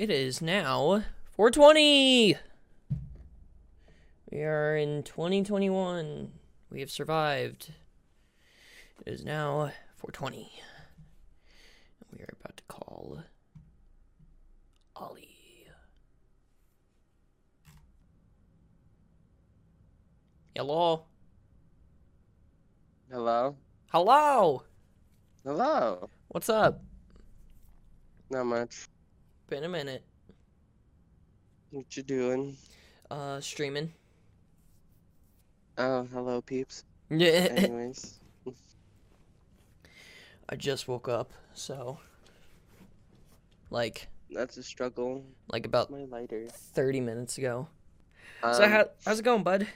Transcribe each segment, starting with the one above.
It is now 420. We are in 2021. We have survived. It is now 420. We are about to call Ollie. Hello. Hello? Hello. Hello? What's up? Not much. Been a minute. What you doing? Uh, streaming. Oh, hello, peeps. Yeah. Anyways. I just woke up, so like That's a struggle. like about My lighter. 30 minutes ago. Um, so how, how's it going, bud?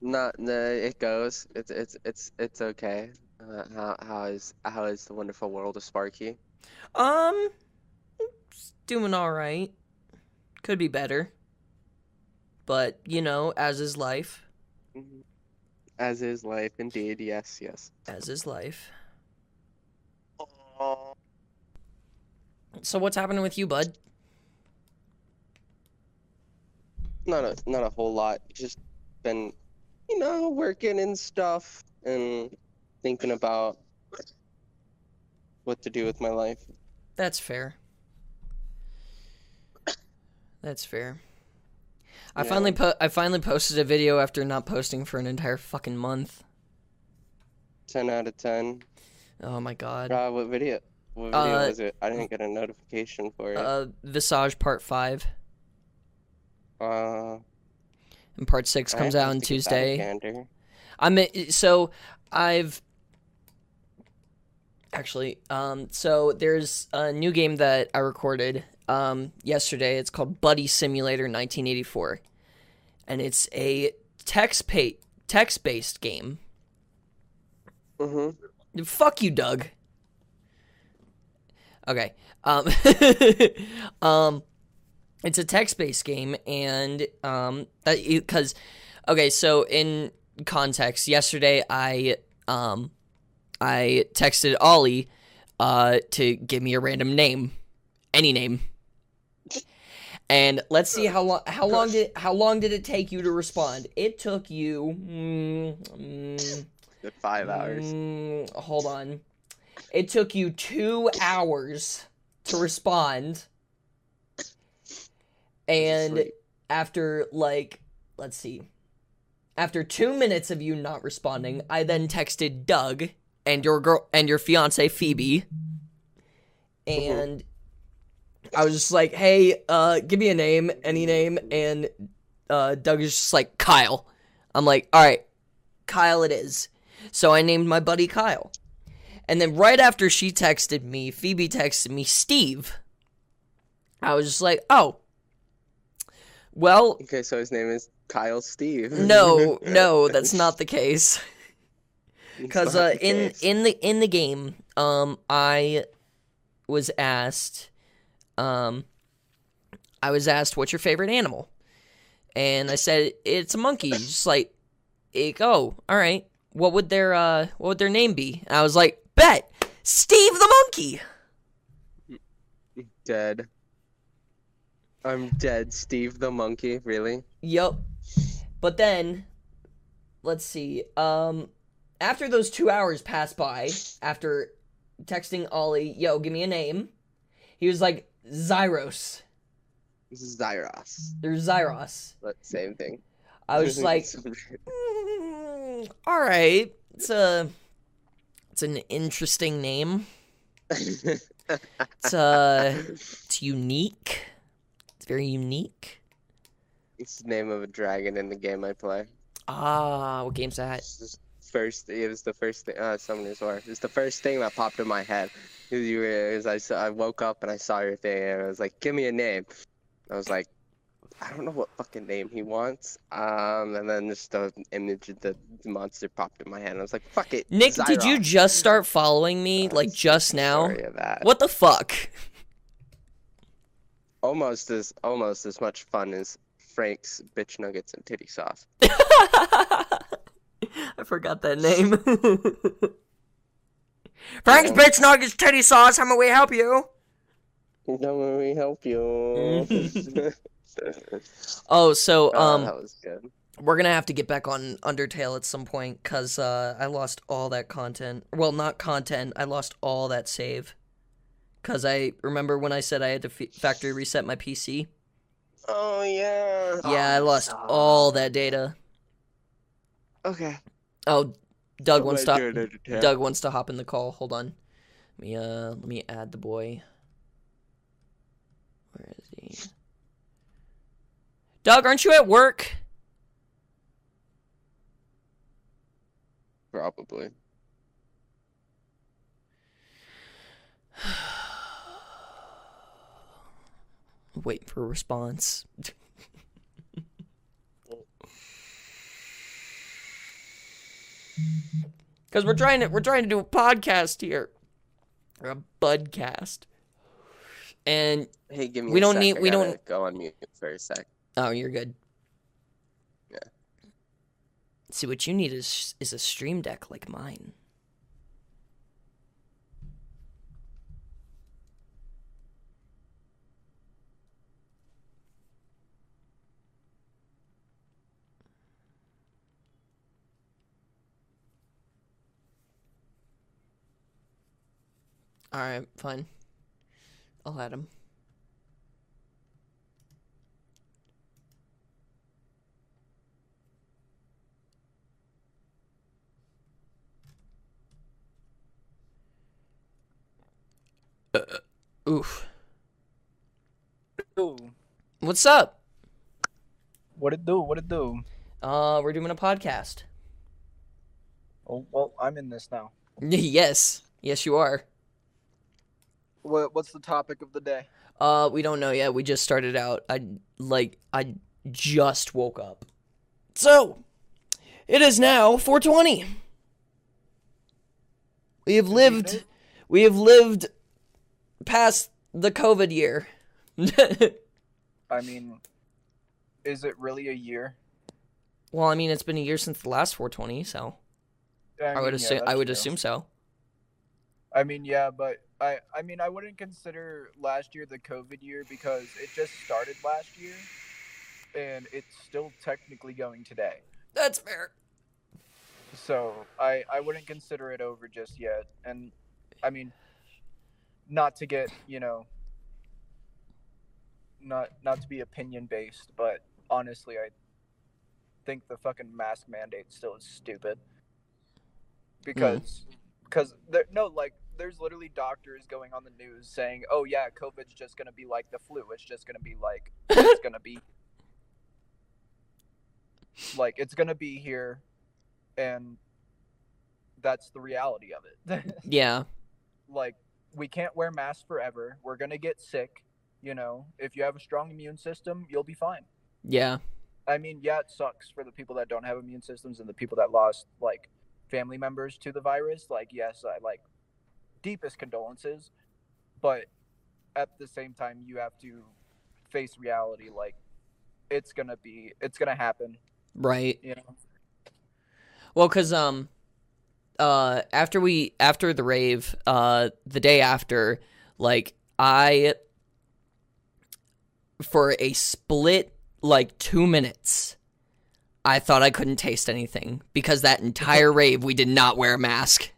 Not, no, it goes. It's, it's, it's, it's okay. Uh, how, how is, how is the wonderful world of Sparky? Um, it's doing all right. Could be better, but you know, as is life. Mhm. As is life, indeed. Yes, yes. As is life. Oh. So what's happening with you, bud? Not a, not a whole lot. Just been, you know, working and stuff and thinking about what to do with my life. That's fair. That's fair. I Yeah. finally po- I finally posted a video after not posting for an entire fucking month. 10 out of 10. Oh my god. Uh, what video? What video Uh, was it? I didn't get a notification for it. Uh, Visage Part Five Uh, and Part Six comes out on to give that a Tuesday. I'm so I've actually um so there's a new game that I recorded um yesterday. It's called Buddy Simulator 1984, and it's a text pa- text based game. Mhm. Fuck you, Doug. Okay. Um, um, it's a text-based game, and um, that because, okay, so in context, yesterday I um, I texted Ollie, uh, to give me a random name, any name, and let's see how long how long did how long did it take you to respond? It took you. Mm, mm, five hours. Mm, hold on. It took you two hours to respond. And Sweet. after, like, let's see. After two minutes of you not responding, I then texted Doug and your girl and your fiance Phoebe. And I was just like, hey, uh, give me a name, any name. And uh, Doug is just like, Kyle. I'm like, all right, Kyle it is. So I named my buddy Kyle. And then right after she texted me, Phoebe texted me Steve. I was just like, oh. Well, Okay, so his name is Kyle Steve. no, no, that's not the case. Because uh, in case. in the in the game, um, I was asked, um, I was asked, "What's your favorite animal?" And I said, "It's a monkey." Just like, it, oh, all right. What would their uh, what would their name be? And I was like, "Bet, Steve the monkey." dead. I'm dead. Steve the monkey. Really? Yup. But then, let's see. Um, after those two hours passed by, after texting Ollie, "Yo, give me a name," he was like, "Zyros." Zyros. There's Zyros. But same thing. I was just like, mm, "All right, it's a, it's an interesting name. It's uh, it's unique. It's very unique." it's the name of a dragon in the game I play. Ah, what game's that? It's first it was the first thing uh summoners war it was the first thing that popped in my head you were I, saw, I woke up and i saw your thing and i was like give me a name i was like i don't know what fucking name he wants um and then just the image of the monster popped in my head and i was like fuck it Nick, did you just start following me like just now? Sorry of that. What the fuck? almost as almost as much fun as frank's bitch nuggets and titty sauce I forgot that name. Frank's bitch nuggets titty sauce. How may we help you? How may we help you. Oh, so Oh, um, that was good. we're gonna have to get back on Undertale at some point because uh, I lost all that content. Well, not content. I lost all that save. Cause I remember when I said I had to f- factory reset my PC. Oh yeah. Yeah, I lost all that data. Okay. Oh, Doug wants to. to. Doug wants to hop in the call. Hold on. Let me uh let me add the boy. Where is he? Doug, aren't you at work? Probably. Wait for a response. Cause we're trying to we're trying to do a podcast here. Or a budcast. And Hey, give me. We a don't sec. need- I we don't- go on mute for a sec. oh, you're good. Yeah. See what you need is is a stream deck like mine. All right, fine. I'll add him. Uh, Oof. do? What's up? What it do? What it do? Uh, we're doing a podcast. Oh, well, I'm in this now. yes, yes, you are. What What's the topic of the day? Uh, we don't know yet. We just started out. I like I just woke up. So, it is now 4:20. We have lived we have lived past the COVID year. I mean, is it really a year? well, I mean, it's been a year since the last 420, so I, would mean, yeah, assume I would true. assume so. I mean, yeah, but I I mean, I wouldn't consider last year the COVID year because it just started last year, and it's still technically going today. That's fair. So I I wouldn't consider it over just yet. And I mean, not to get you know, not not to be opinion based, but honestly, I think the fucking mask mandate still is stupid. Hmm. Because because there no like there's literally doctors going on the news saying, "Oh yeah, COVID's just gonna be like the flu. It's just gonna be like it's gonna be like it's gonna be here and that's the reality of it Yeah. like we can't wear masks forever we're gonna get sick you know if you have a strong immune system you'll be fine Yeah. i mean yeah it sucks for the people that don't have immune systems and the people that lost like family members to the virus like yes i like deepest condolences but at the same time you have to face reality like it's gonna be it's gonna happen Right. you know Well, cause um, uh, after we after the rave, uh, the day after, like I, for a split like two minutes, I thought I couldn't taste anything because that entire rave we did not wear a mask.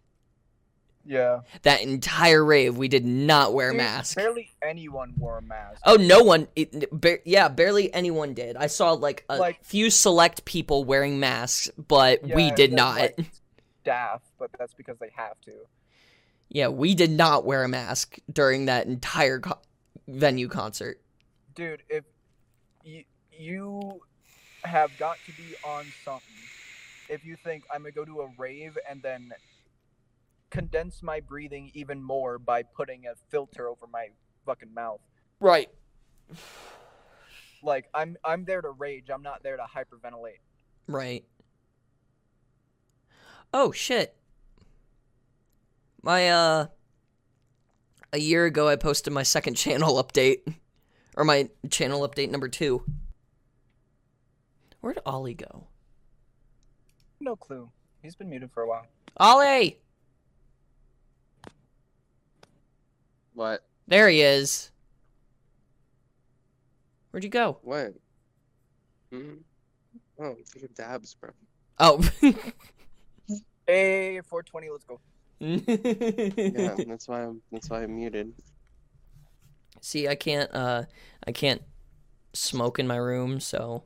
Yeah That entire rave we did not wear Dude, mask. Barely anyone wore a mask. Oh, no one. It, ba- yeah, barely anyone did. I saw like a Like- few select people wearing masks, but we did not. like, staff, but that's because they have to. Yeah, we did not wear a mask during that entire co- venue concert. Dude, if you you have got to be on something, if you think I'm gonna go to a rave and then condense my breathing even more by putting a filter over my fucking mouth, Right. like I'm I'm there to rage. I'm not there to hyperventilate. Right. Oh shit. My uh a year ago I posted my second channel update or my channel update number 2. Where'd Ollie go? No clue. He's been muted for a while. Ollie, What? there he is. Where'd you go? When? hmm Oh, taking dabs, bro. Oh. Hey, 420, let's go. Yeah, that's why I'm. That's why I'm muted. See, I can't. Uh, I can't smoke in my room, so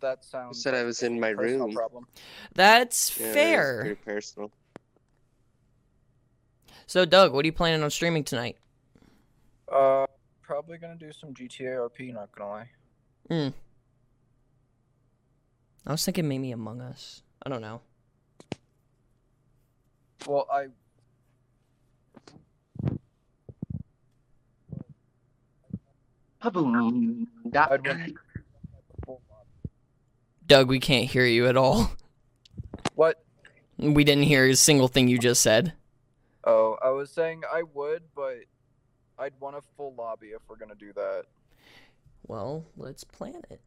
That sounds. said I was in my personal room. Problem. that's Yeah, that is fair. Pretty personal. So, Doug, what are you planning on streaming tonight? Uh, probably gonna do some GTA RP. Not gonna lie. Hmm. I was thinking maybe Among Us. I don't know. Well, I Kaboom. I'd. Doug, we can't hear you at all. What? We didn't hear a single thing you just said. Oh, I was saying I would, but I'd want a full lobby if we're gonna do that. Well, let's plan it.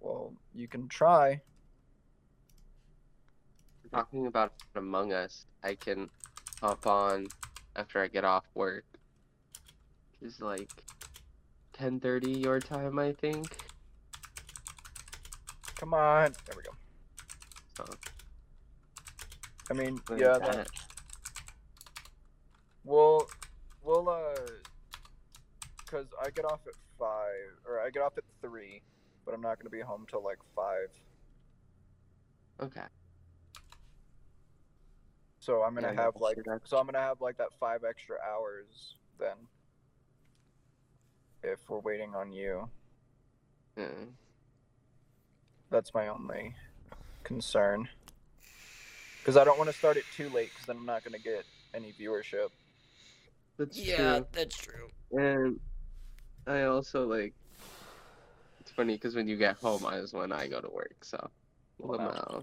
Well, you can try. Talking about Among Us, I can hop on after I get off work. It's like 10:30 your time, I think. Come on. There we go. So, I mean, like yeah, that. that, we'll, we'll, uh, cause I get off at five, or I get off at three, but I'm not gonna be home till like five. Okay. So I'm gonna Yeah, have like, that's- so I'm gonna have like that five extra hours then. If we're waiting on you, Yeah. that's my only concern. Because I don't want to start it too late, because then I'm not gonna get any viewership. That's Yeah, true. that's true. And I also like. It's funny because when you get home, I is when I go to work. So. Well, no.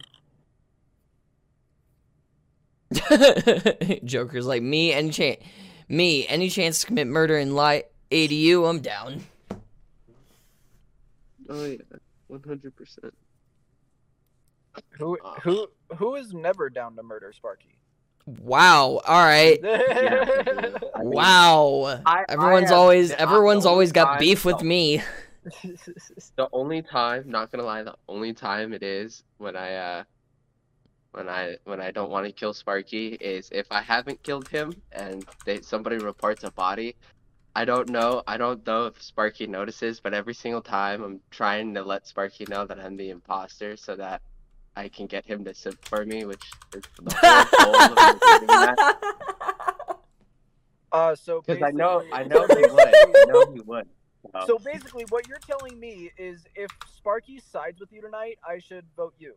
Lamau. Joker's like me. and chance? Me? Any chance to commit murder and lie? ADU? I'm down. Oh yeah, one hundred percent. Who Uh, who who is never down to murder Sparky? Wow. All right. I Wow. I- Everyone's I always I- everyone's always got beef with no, me. The only time, not gonna lie, the only time it is when I uh when I when I don't want to kill Sparky is if I haven't killed him and they somebody reports a body. I don't know. I don't know if Sparky notices, but every single time I'm trying to let Sparky know that I'm the imposter so that I can get him to simp for me, which is the whole goal of that. uh, so Because I know I know he would. I know he would. So, So basically, what you're telling me is, if Sparky sides with you tonight, I should vote you.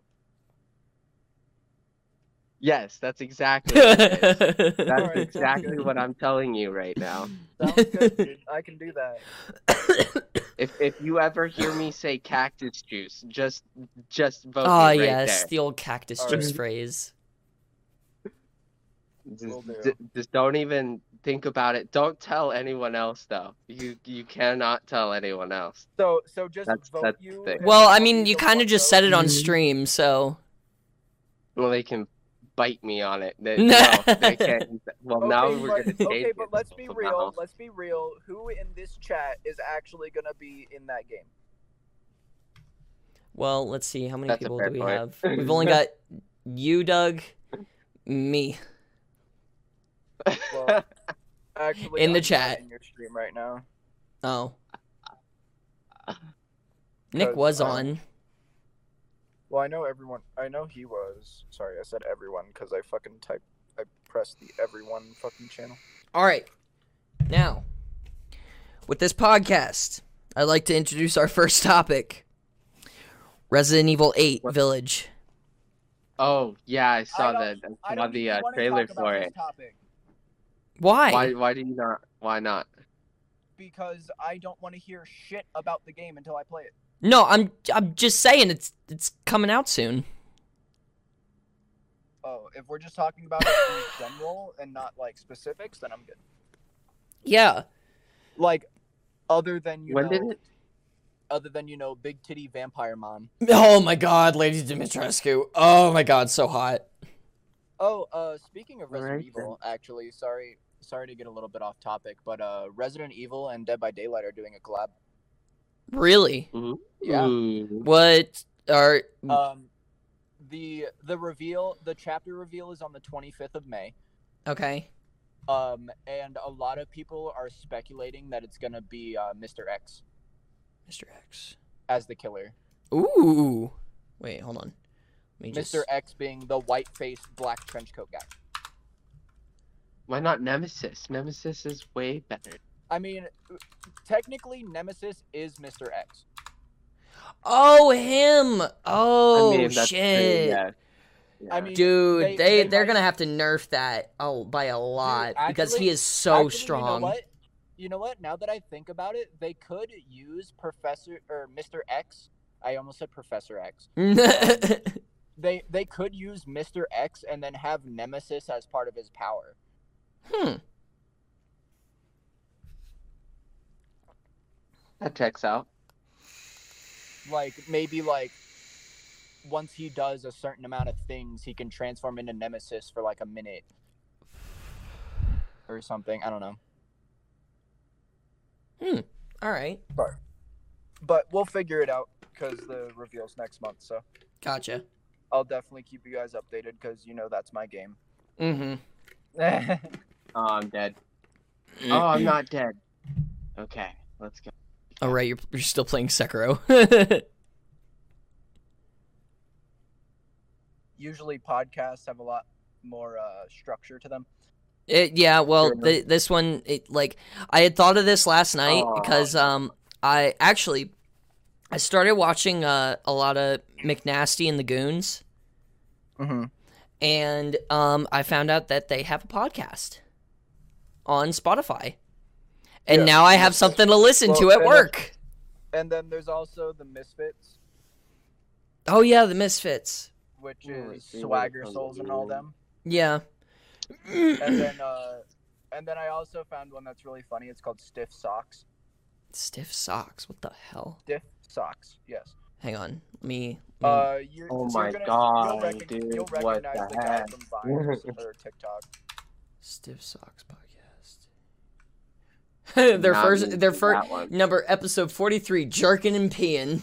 Yes, that's exactly what it is. That's exactly what I'm telling you right now. Sounds good, dude. I can do that. If if you ever hear me say cactus juice, just just vote Oh me ah, right yes, there. the old cactus Alright. juice phrase. Just, do. just don't even think about it. Don't tell anyone else though. You you cannot tell anyone else. So so just That's- vote that's you. Well, I mean, you kind of just vote? said it on stream, so Well, they can bite me on it. They, no, they can't. Well, now we're gonna change okay, it. but let's be somehow. real. Let's be real. Who in this chat is actually gonna be in that game? well, let's see how many That's people do we point. have? We've only got you, Doug, me. Well, Actually, In the I'm not chat. in your stream right now. Oh, Nick Cause, was uh, on. Well, I know everyone. I know he was. Sorry, I said everyone because I fucking typed. I pressed the everyone fucking channel. All right, now with this podcast, I'd like to introduce our first topic: Resident Evil Eight What? Village. Oh yeah, I saw don't- that. I I saw don't the uh, trailer for it. Topic Why? Why why do you not? Why not? because I don't want to hear shit about the game until I play it. No, I'm I'm just saying it's it's coming out soon. Oh, if we're just talking about it in general and not like specifics, then I'm good. Yeah. Like, other than you When know, did it? other than you know, big titty vampire mom. Oh my God, Lady Dimitrescu. Oh my God, so hot. Oh, uh, speaking of Resident Alright, Evil, actually, sorry, sorry to get a little bit off topic, but uh, Resident Evil and Dead by Daylight are doing a collab. Really? Yeah. Ooh. What are Um, the the reveal, the chapter reveal is on the 25th of May. okay? Um, and a lot of people are speculating that it's gonna be uh, Mr. X Mr. X. as the killer. Ooh. Wait, hold on. Let me just. Mr. X being the white-faced black trench coat guy. Why not Nemesis? Nemesis is way better. I mean, technically, Nemesis is Mr. X. Oh, him. Oh I mean, shit. True, yeah. Yeah. I mean, Dude, They- they, they they are might- gonna have to nerf that oh by a lot because he is so Actually, strong. You know what? You know what? Now that I think about it, they could use Professor or Mr. X. I almost said Professor X. They they could use Mr. X and then have Nemesis as part of his power. hmm. That checks out. Like maybe like once he does a certain amount of things, he can transform into Nemesis for like a minute or something. I don't know. Hmm. All right. But we'll figure it out because the reveal's next month. So Gotcha. I'll definitely keep you guys updated because you know that's my game. Mm-hmm. Oh, I'm dead. Oh, I'm not dead. Okay, let's go. Oh right, you're you're still playing Sekiro. Usually podcasts have a lot more uh, structure to them. It, yeah, well, the, this one, it, like, I had thought of this last night Aw. because um, I actually, I started watching uh, a lot of McNasty and the Goons, Mm-hmm. and um, I found out that they have a podcast on Spotify, and Yeah. now I have something to listen to at and work. And then there's also the Misfits, Oh yeah, the Misfits. which Oh, is see. Swagger Souls and all them. Yeah. And then uh, and then I also found one that's really funny. It's called Stiff Socks. Stiff socks. What the hell? Stiff Socks. Yes. Hang on. Let me. Uh, you're, Oh you're my gonna, God, you'll, recog- dude, you'll what recognize the the, guy heck? from Vines or TikTok. Stiff Socks podcast. their Not first, their first number, episode forty-three, jerking and peeing.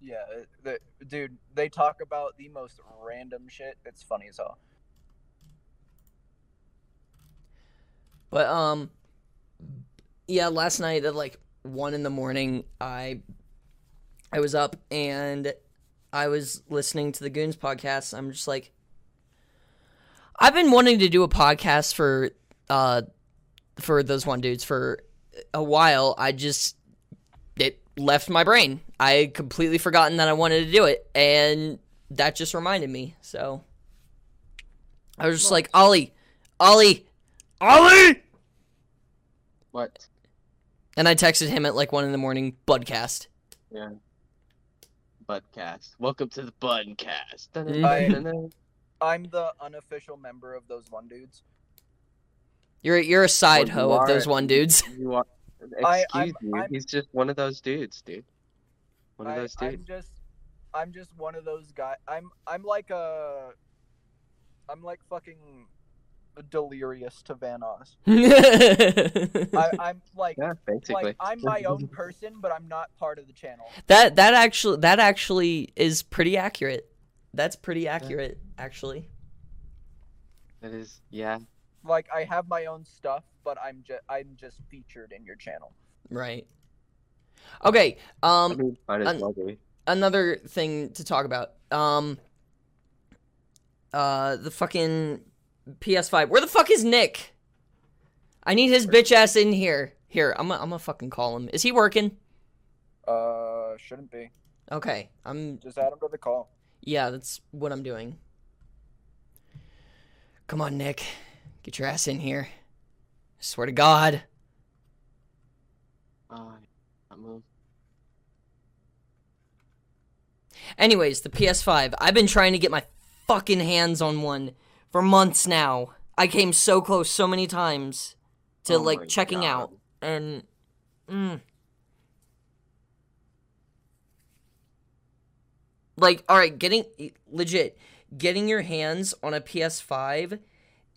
Yeah, the, dude, they talk about the most random shit. It's funny as hell. But um, yeah, last night at like one in the morning, I, I was up and I was listening to the Goons podcast. I'm just like, I've been wanting to do a podcast for uh, for those one dudes for a while. I just it left my brain. I had completely forgotten that I wanted to do it, and that just reminded me. So I was just like, Ollie, Ollie, Ollie. What? And I texted him at like one in the morning, Budcast. Yeah. Budcast. Welcome to the Budcast. I- I'm the unofficial member of those one dudes. You're you're a side Well, hoe of those one dudes. You are. Excuse I'm- me. I'm- He's just one of those dudes, dude. One of I, those I'm just, I'm just one of those guys. I'm, I'm like a, I'm like fucking delirious to Vanoss. I, I'm like, Yeah, basically. like I'm my own person, but I'm not part of the channel. that that actually that actually is pretty accurate. That's pretty accurate, actually. That is, yeah. Like I have my own stuff, but I'm just, I'm just featured in your channel. Right. Okay. I Um. mean, might as un- well. Another thing to talk about. Um. Uh. The fucking PS5. Where the fuck is Nick? I need his bitch ass in here. Here, I'm gonna I'm gonna fucking call him. Is he working? Uh, shouldn't be. Okay. I'm Just add him to the call. Yeah, that's what I'm doing. Come on, Nick. Get your ass in here. I swear to God. Anyways, the PS5. I've been trying to get my fucking hands on one for months now. I came so close so many times to Oh like checking God. out and mm. like all right, getting legit getting your hands on a PS5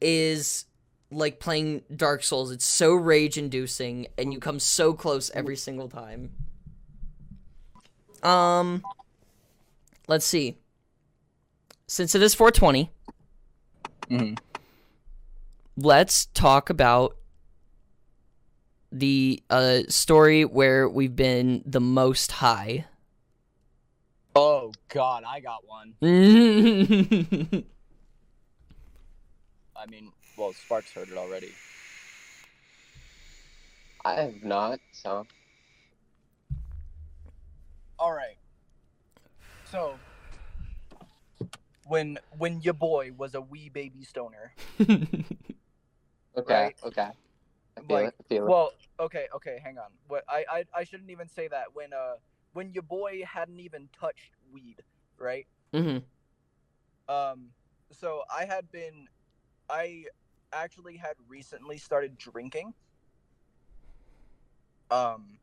is like playing Dark Souls. It's so rage inducing and you come so close every single time. Um let's see. Since it is 420, Mhm. let's talk about the uh story where we've been the most high. Oh God, I got one. I mean, well, Sparks heard it already. I have not, so All right. So, when when your boy was a wee baby stoner, okay, Right. okay. I feel like, it. I feel it. well, okay, okay, hang on. What I, I I shouldn't even say that. When uh when your boy hadn't even touched weed, right? Mm-hmm. Um, so I had been, I actually had recently started drinking. Um,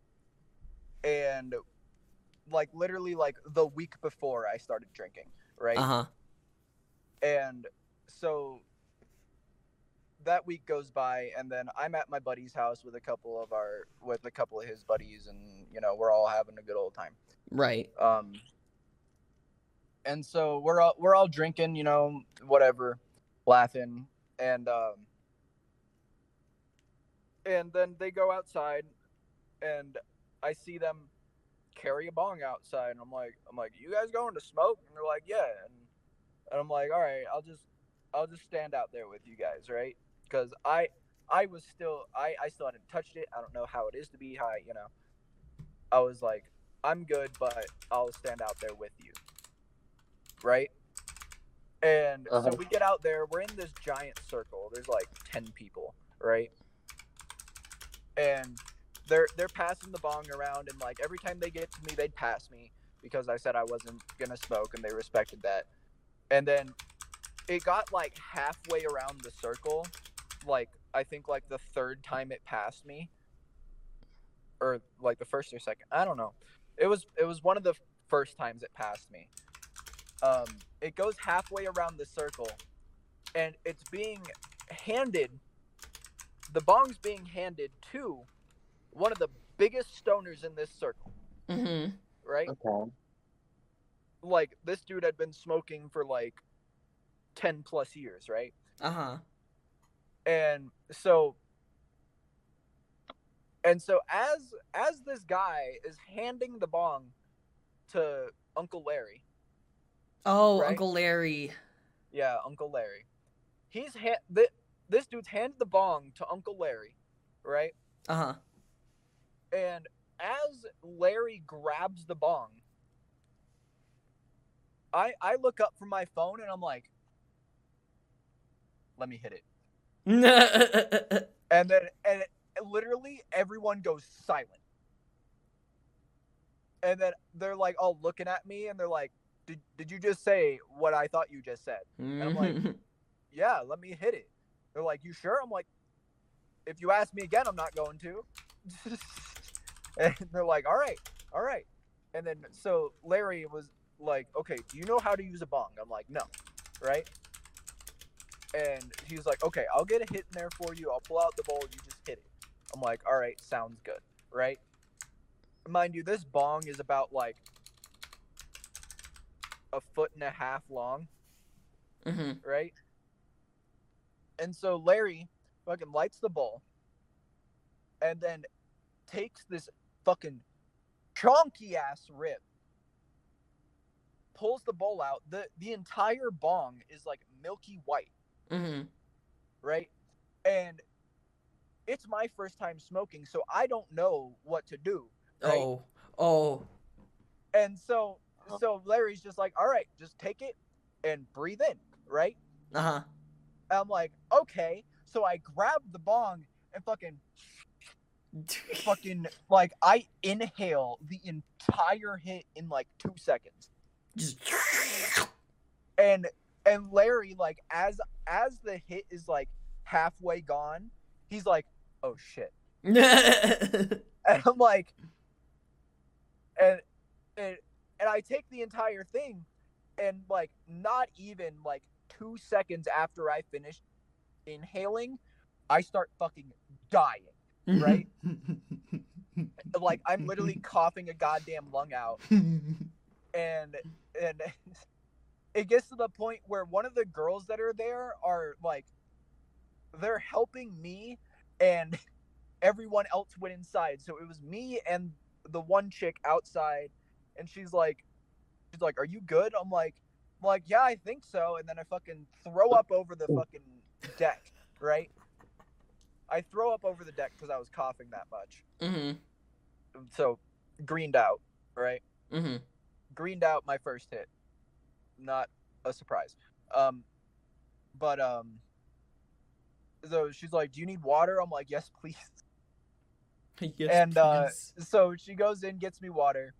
and like literally like the week before I started drinking, right? Uh-huh. And so that week goes by and then I'm at my buddy's house with a couple of our with a couple of his buddies and you know, we're all having a good old time. Right. Um and so we're all we're all drinking, you know, whatever, laughing and um and then they go outside and I see them carry a bong outside and I'm like I'm like, "You guys going to smoke?" And they're like, "Yeah." And, and I'm like, "All right, I'll just I'll just stand out there with you guys, right?" Cuz I I was still I I still hadn't touched it. I don't know how it is to be high, you know. I was like, I'm good, but I'll stand out there with you. Right? And Uh-huh. so we get out there, we're in this giant circle. There's like 10 people, right? And they're they're passing the bong around and like every time they get to me, they'd pass me because I said I wasn't to smoke and they respected that. And then it got like halfway around the circle, like I think like the third time it passed me or like the first or second. I don't know. It was it was one of the first times it passed me. Um, it goes halfway around the circle, and it's being handed. The bong's being handed to one of the biggest stoners in this circle, mm-hmm. right? okay. Like this dude had been smoking for like ten plus years, right? Uh-huh. and so and so as as this guy is handing the bong to uncle larry Oh, Right? Uncle Larry. yeah uncle larry he's ha- th- this dude's handed the bong to uncle larry right Uh-huh. and as larry grabs the bong i i look up from my phone and i'm like let me hit it and then and it, literally everyone goes silent and then they're like all looking at me and they're like did, did you just say what i thought you just said? I'm like, mm. yeah let me hit it. They're like you sure? I'm like if you ask me again i'm not going to. And they're like all right all right. And then so larry was like okay do you know how to use a bong? I'm like no right? And he's like okay i'll get a hit in there for you. I'll pull out the bowl you just hit it. I'm like all right sounds good right? Mind you this bong is about like a foot and a half long Mhm. right? And so Larry fucking lights the bowl and then takes this fucking chonky ass rip, pulls the bowl out. The the entire bong is like milky white, Mhm. right? And it's my first time smoking, so I don't know what to do. Right? Oh. Oh. And so so Larry's just like, all right, just take it and breathe in, right? Uh-huh. I'm like, okay. So I grabbed the bong and fucking, fucking, like, I inhale the entire hit in like two seconds. Just And and Larry, like, as as the hit is like halfway gone, he's like, oh shit. And I'm like, and and and I take the entire thing, and like not even like two seconds after I finish inhaling, I start fucking dying. Right? Like I'm literally coughing a goddamn lung out, and and it gets to the point where one of the girls that are there are like, they're helping me, and everyone else went inside. So it was me and the one chick outside, and she's like, she's like, "Are you good?" I'm like, I'm like, "Yeah, I think so." And then I fucking throw up over the fucking deck, right? I throw up over the deck because I was coughing that much. mm-hmm. So greened out, right? Mm-hmm. greened out my first hit. Not a surprise. Um, but um, so she's like, "Do you need water?" I'm like, "Yes, please." Yes, And, uh. So she goes in, gets me water,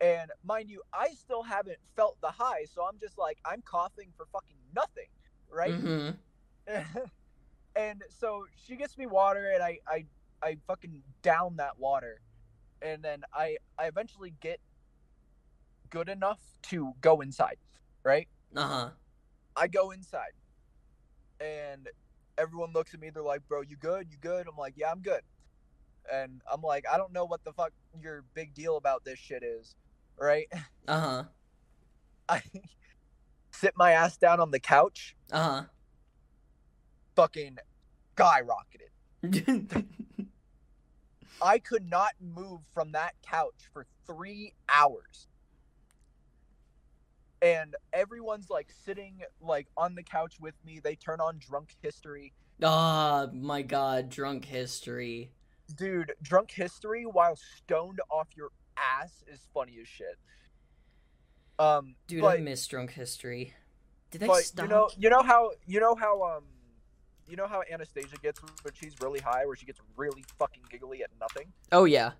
and mind you, I still haven't felt the high, so I'm just like, I'm coughing for fucking nothing, right? Mhm. and so she gets me water, and I I I fucking down that water, and then I I eventually get good enough to go inside, right? Uh-huh. I go inside, and everyone looks at me. They're like, "Bro, you good? You good?" I'm like, "Yeah, I'm good." And I'm like, "I don't know what the fuck your big deal about this shit is, right?" Uh-huh. I sit my ass down on the couch, Uh-huh. fucking skyrocketed. I could not move from that couch for three hours. And everyone's like sitting like on the couch with me. They turn on drunk history. oh my god, drunk history. Dude, drunk history while stoned off your ass is funny as shit. Um Dude, but, I miss drunk history. Did they but stop? you know you know how you know how um you know how Anastasia gets when she's really high where she gets really fucking giggly at nothing? Oh yeah.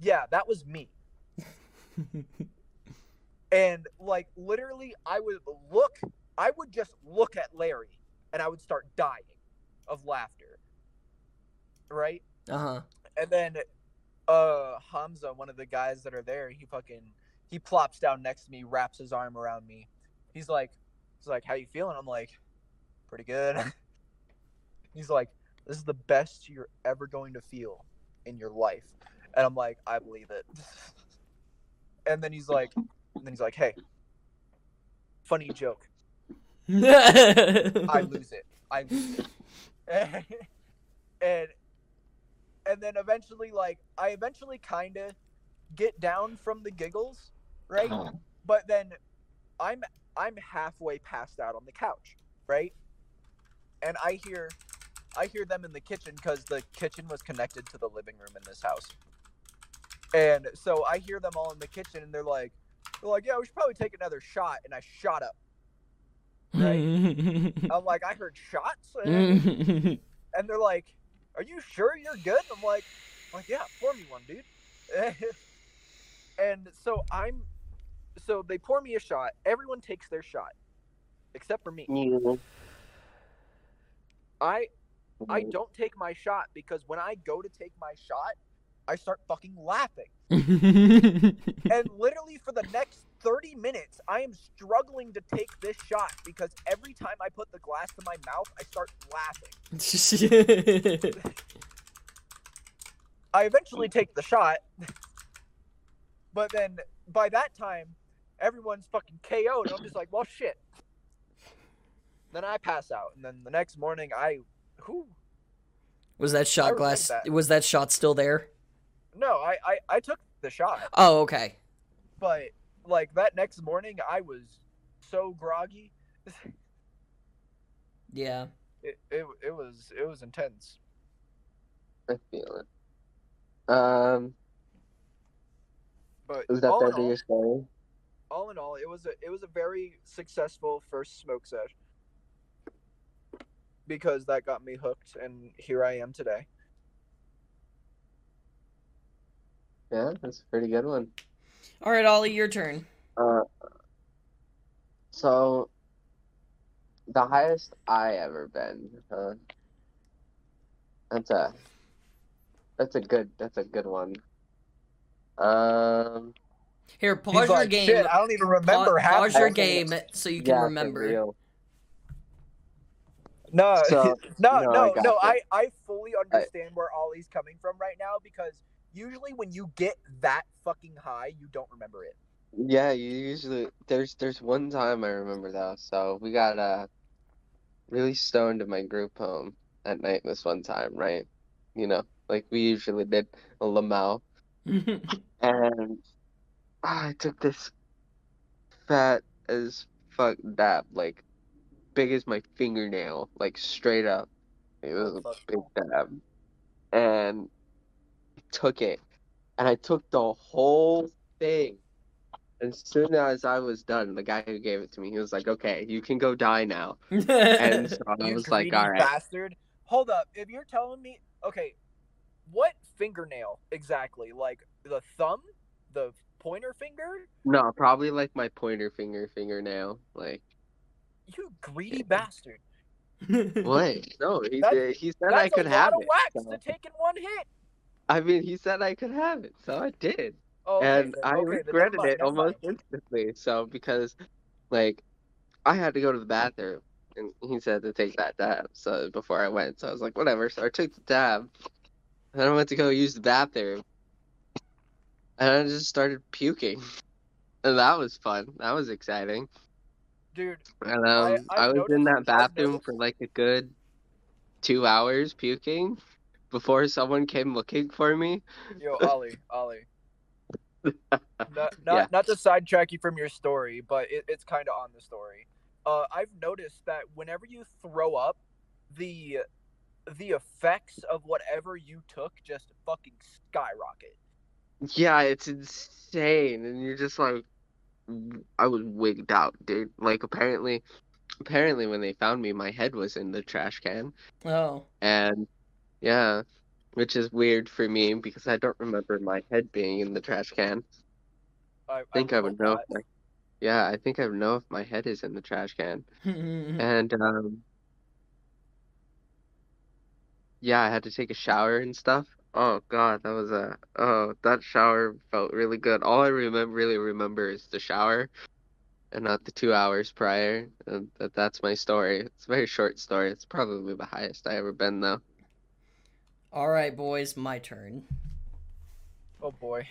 Yeah, that was me. And like literally, I would look, I would just look at Larry and I would start dying of laughter. Right? uh-huh. And then uh Hamza, one of the guys that are there, he fucking he plops down next to me, wraps his arm around me. He's like he's like, How you feeling? I'm like, pretty good. he's like, This is the best you're ever going to feel in your life. And I'm like, I believe it. and then he's like and then he's like, Hey, funny joke. I lose it. I lose it. and and then eventually like I eventually kind of get down from the giggles, right? Uh-huh. But then I'm I'm halfway passed out on the couch, right? And I hear I hear them in the kitchen cuz the kitchen was connected to the living room in this house. And so I hear them all in the kitchen and they're like they're like, "Yeah, we should probably take another shot." And I shot up. Right? I'm like, "I heard shots?" And and they're like, "Are you sure you're good?" I'm like, I'm like yeah, pour me one, dude. and so I'm, so they pour me a shot. Everyone takes their shot, except for me. You- I I mm-hmm. don't take my shot because when I go to take my shot, I start fucking laughing. And literally for the next 30 minutes, I am struggling to take this shot because every time I put the glass to my mouth, I start laughing. I eventually take the shot, but then by that time, everyone's fucking KO'd. And I'm just like, well, shit. Then I pass out, and then the next morning, I, who? was that shot glass? that. Was that shot still there? No, I, I, I took the shot, Oh, okay. but like that next morning, I was so groggy. Yeah. It, it, it was, it was intense. I feel it. Um, But is that all the in end of all, story? all in all, it was a it was a very successful first smoke sesh because that got me hooked, and here I am today. Yeah, that's a pretty good one. All right, Ollie, your turn. Uh, so the highest I ever been, huh? That's a that's a good that's a good one. Um, Here, pause He's your like, game. Shit, I don't even remember Pa- half. pause your game so you can Yeah, remember. real. No, So- no, no, no, I no. I, I fully understand where Ollie's coming from right now because usually when you get that fucking high, you don't remember it. Yeah, you usually there's there's one time I remember though. So we got uh really stoned in my group home at night this one time, right? You know, like we usually did a lamau, and I took this fat as fuck dab, like big as my fingernail, like straight up. It was a big dab, and I took it, and I took the whole thing. And As soon as I was done, the guy who gave it to me, he was like, "Okay, you can go die now." And so I was like, "All right." bastard. Hold up. If you're telling me, okay, what fingernail exactly? Like the thumb, the pointer finger? No, probably like my pointer finger fingernail. Like You greedy bastard. what? No, he That's- He said I could a have lot of it. wax so- to take in one hit. I mean, he said I could have it, so I did. Oh, okay, and then- I okay, regretted it almost mind. instantly. So because, like, I had to go to the bathroom, and he said to take that dab. So before I went, so I was like, whatever. So I took the dab, and I went to go use the bathroom, and I just started puking, and that was fun. That was exciting. Dude, And um, I, I've was in that bathroom for like a good two hours puking before someone came looking for me. Yo, Ollie, Ollie. not not, Yeah. not to sidetrack you from your story, but it, it's kind of on the story. Uh, I've noticed that whenever you throw up, the the effects of whatever you took just fucking skyrocket. Yeah, it's insane, and you're just like, I was wigged out, dude. Like apparently, apparently when they found me, my head was in the trash can, oh. and yeah, which is weird for me because I don't remember my head being in the trash can. I, I think I would know. If my, yeah, I think I would know if my head is in the trash can. And um yeah, I had to take a shower and stuff. Oh God, that was a oh that shower felt really good. All I remember really remember is the shower and not the two hours prior. And that that's my story. It's a very short story. It's probably the highest I ever been though. All right, boys, my turn. Oh boy.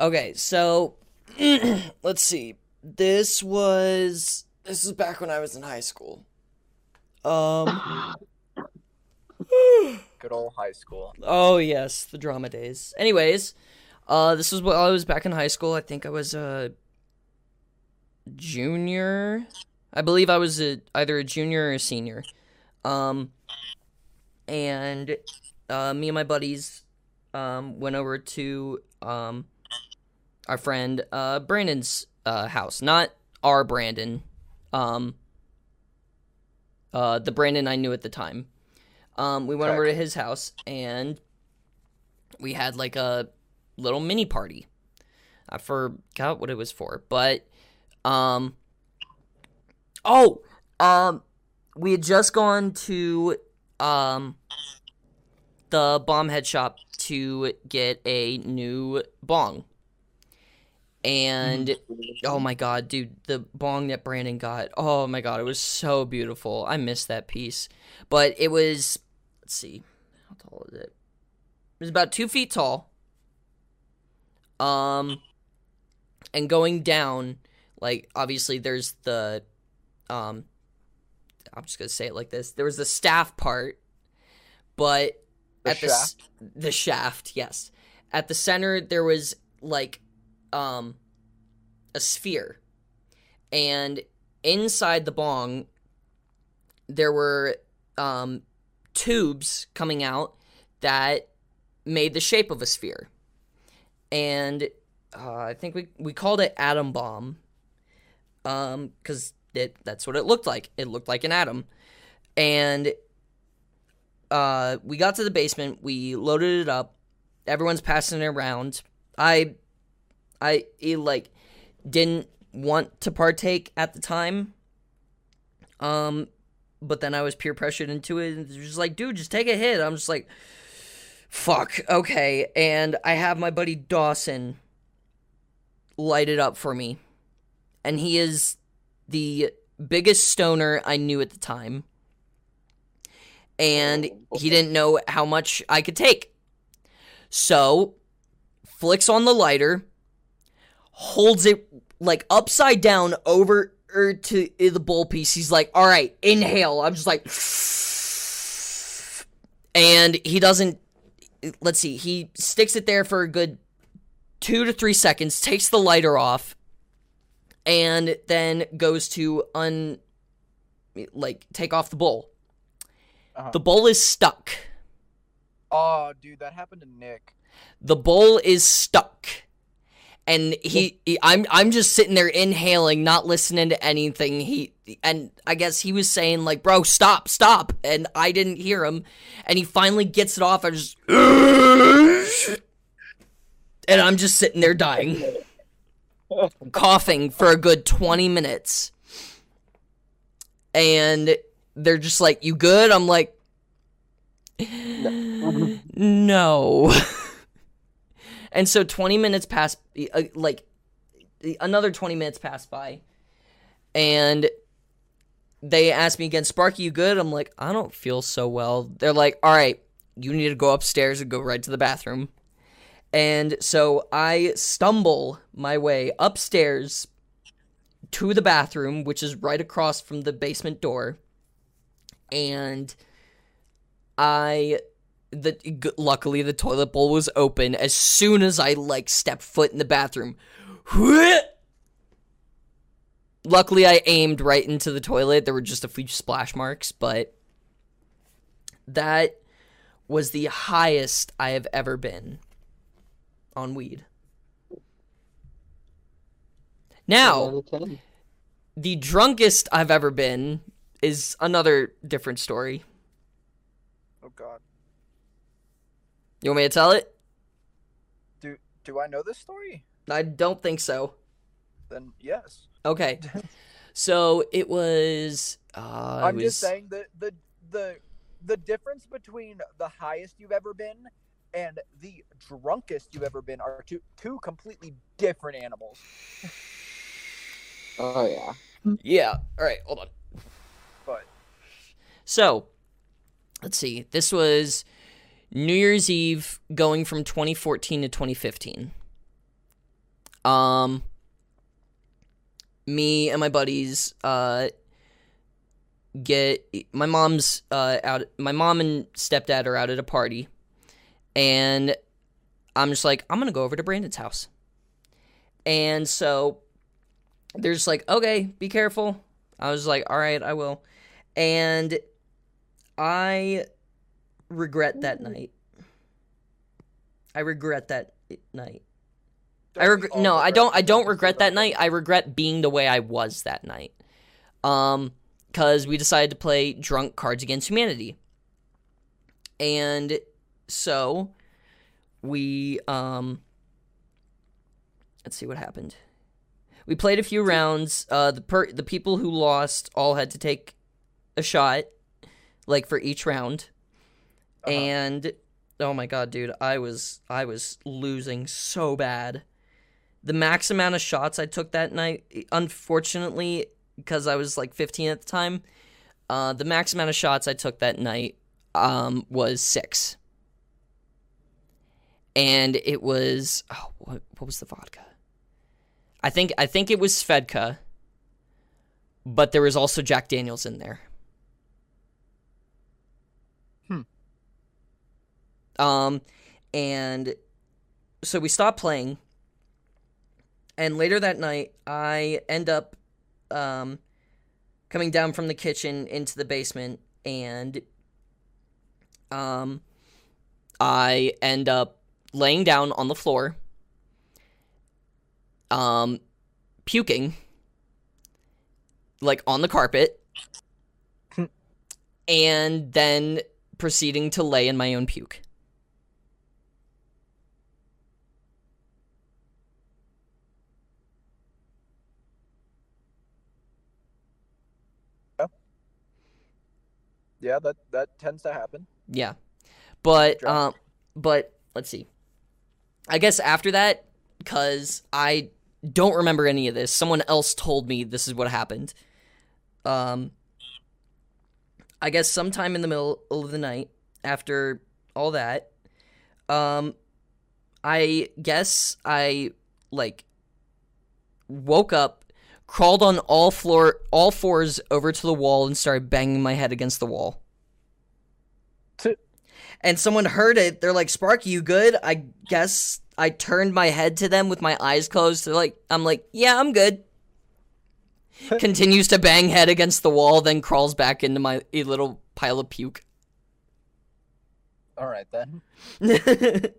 Okay, so let's see. This was this is back when I was in high school. Um Good old high school. Oh yes, the drama days. Anyways, uh this was while I was back in high school. I think I was a junior. I believe I was a, either a junior or a senior. Um and uh me and my buddies um went over to um our friend uh Brandon's uh house. Not our Brandon. Um uh the Brandon I knew at the time. Um, we went Okay. over to his house and we had like a little mini party. I forgot what it was for, but um, oh, um, we had just gone to um the bomb head shop to get a new bong, and oh my god, dude, the bong that Brandon got, oh my god, it was so beautiful. I missed that piece, but it was let's see how tall is it? It was about two feet tall. Um and going down like obviously there's the um i'm just gonna say it like this. There was the staff part but The at the s- the shaft yes at the center there was like um a sphere and inside the bong there were um tubes coming out that made the shape of a sphere. And uh, I think we, we called it atom bomb um cuz it that's what it looked like. It looked like an atom. And uh we got to the basement, we loaded it up. Everyone's passing it around. I I it, like didn't want to partake at the time. Um but then I was peer pressured into it and just like, dude, just take a hit. I'm just like, fuck, okay. And I have my buddy Dawson light it up for me. And he is the biggest stoner I knew at the time. And Oh, he didn't know how much I could take. So, flicks on the lighter, holds it like upside down over er, to the bowl piece. He's like, "All right, inhale." I'm just like, and he doesn't. Let's see. He sticks it there for a good two to three seconds, takes the lighter off, and then goes to un, like take off the bowl. Uh-huh. The bowl is stuck. Oh, dude, that happened to Nick. the bowl is stuck. And he, he i'm i'm just sitting there inhaling not listening to anything. He and i guess he was saying like bro stop stop. And i didn't hear him. And he finally gets it off. I just and i'm just sitting there dying. Coughing for a good 20 minutes. And they're just like you good? I'm like no. And so 20 minutes pass uh, like another 20 minutes pass by and they ask me again sparky you good? I'm like i don't feel so well. They're like all right you need to go upstairs and go right to the bathroom. And so i stumble my way upstairs to the bathroom which is right across from the basement door and i the g- luckily the toilet bowl was open as soon as I like stepped foot in the bathroom. Luckily I aimed right into the toilet. There were just a few splash marks, but that was the highest I have ever been on weed. Now, the drunkest I've ever been is another different story. Oh God. You want me to tell it? Do do I know this story? I don't think so. Then yes. Okay. So it was. Uh, I'm it just saying that the the the difference between the highest you've ever been and the drunkest you've ever been are two two completely different animals. Oh yeah. Yeah. All right. Hold on. So, let's see. This was New Year's Eve, going from 2014 to 2015. Um, me and my buddies uh get my mom's uh out. My mom and stepdad are out at a party, and I'm just like, I'm gonna go over to Brandon's house, and so they're just like, okay, be careful. I was like, all right, I will. And I regret that night. I regret that night. I don't regret all no, I don't I don't regret that night. I regret being the way I was that night. Um cuz we decided to play drunk cards against humanity. And so we um let's see what happened. We played a few rounds. Uh, the per- the people who lost all had to take a shot, like for each round. Uh-huh. And oh my god, dude, I was I was losing so bad. The max amount of shots I took that night, unfortunately, because I was like 15 at the time, uh, the max amount of shots I took that night um, was six. And it was oh, what what was the vodka? I think I think it was Svedka, but there was also Jack Daniels in there. Hmm. Um, and so we stopped playing, and later that night, I end up um coming down from the kitchen into the basement, and um, I end up laying down on the floor um puking like on the carpet. And then proceeding to lay in my own puke Yeah, that that tends to happen. yeah but um but let's see i guess after that cuz i don't remember any of this. Someone else told me this is what happened. Um, I guess sometime in the middle of the night after all that, um, I guess I like woke up, crawled on all floor, all fours over to the wall, and started banging my head against the wall. T- And someone heard it. They're like, "Sparky, you good?" I guess I turned my head to them with my eyes closed. They're like, "I'm like, yeah, I'm good." Continues to bang head against the wall, then crawls back into my a little pile of puke. All right then.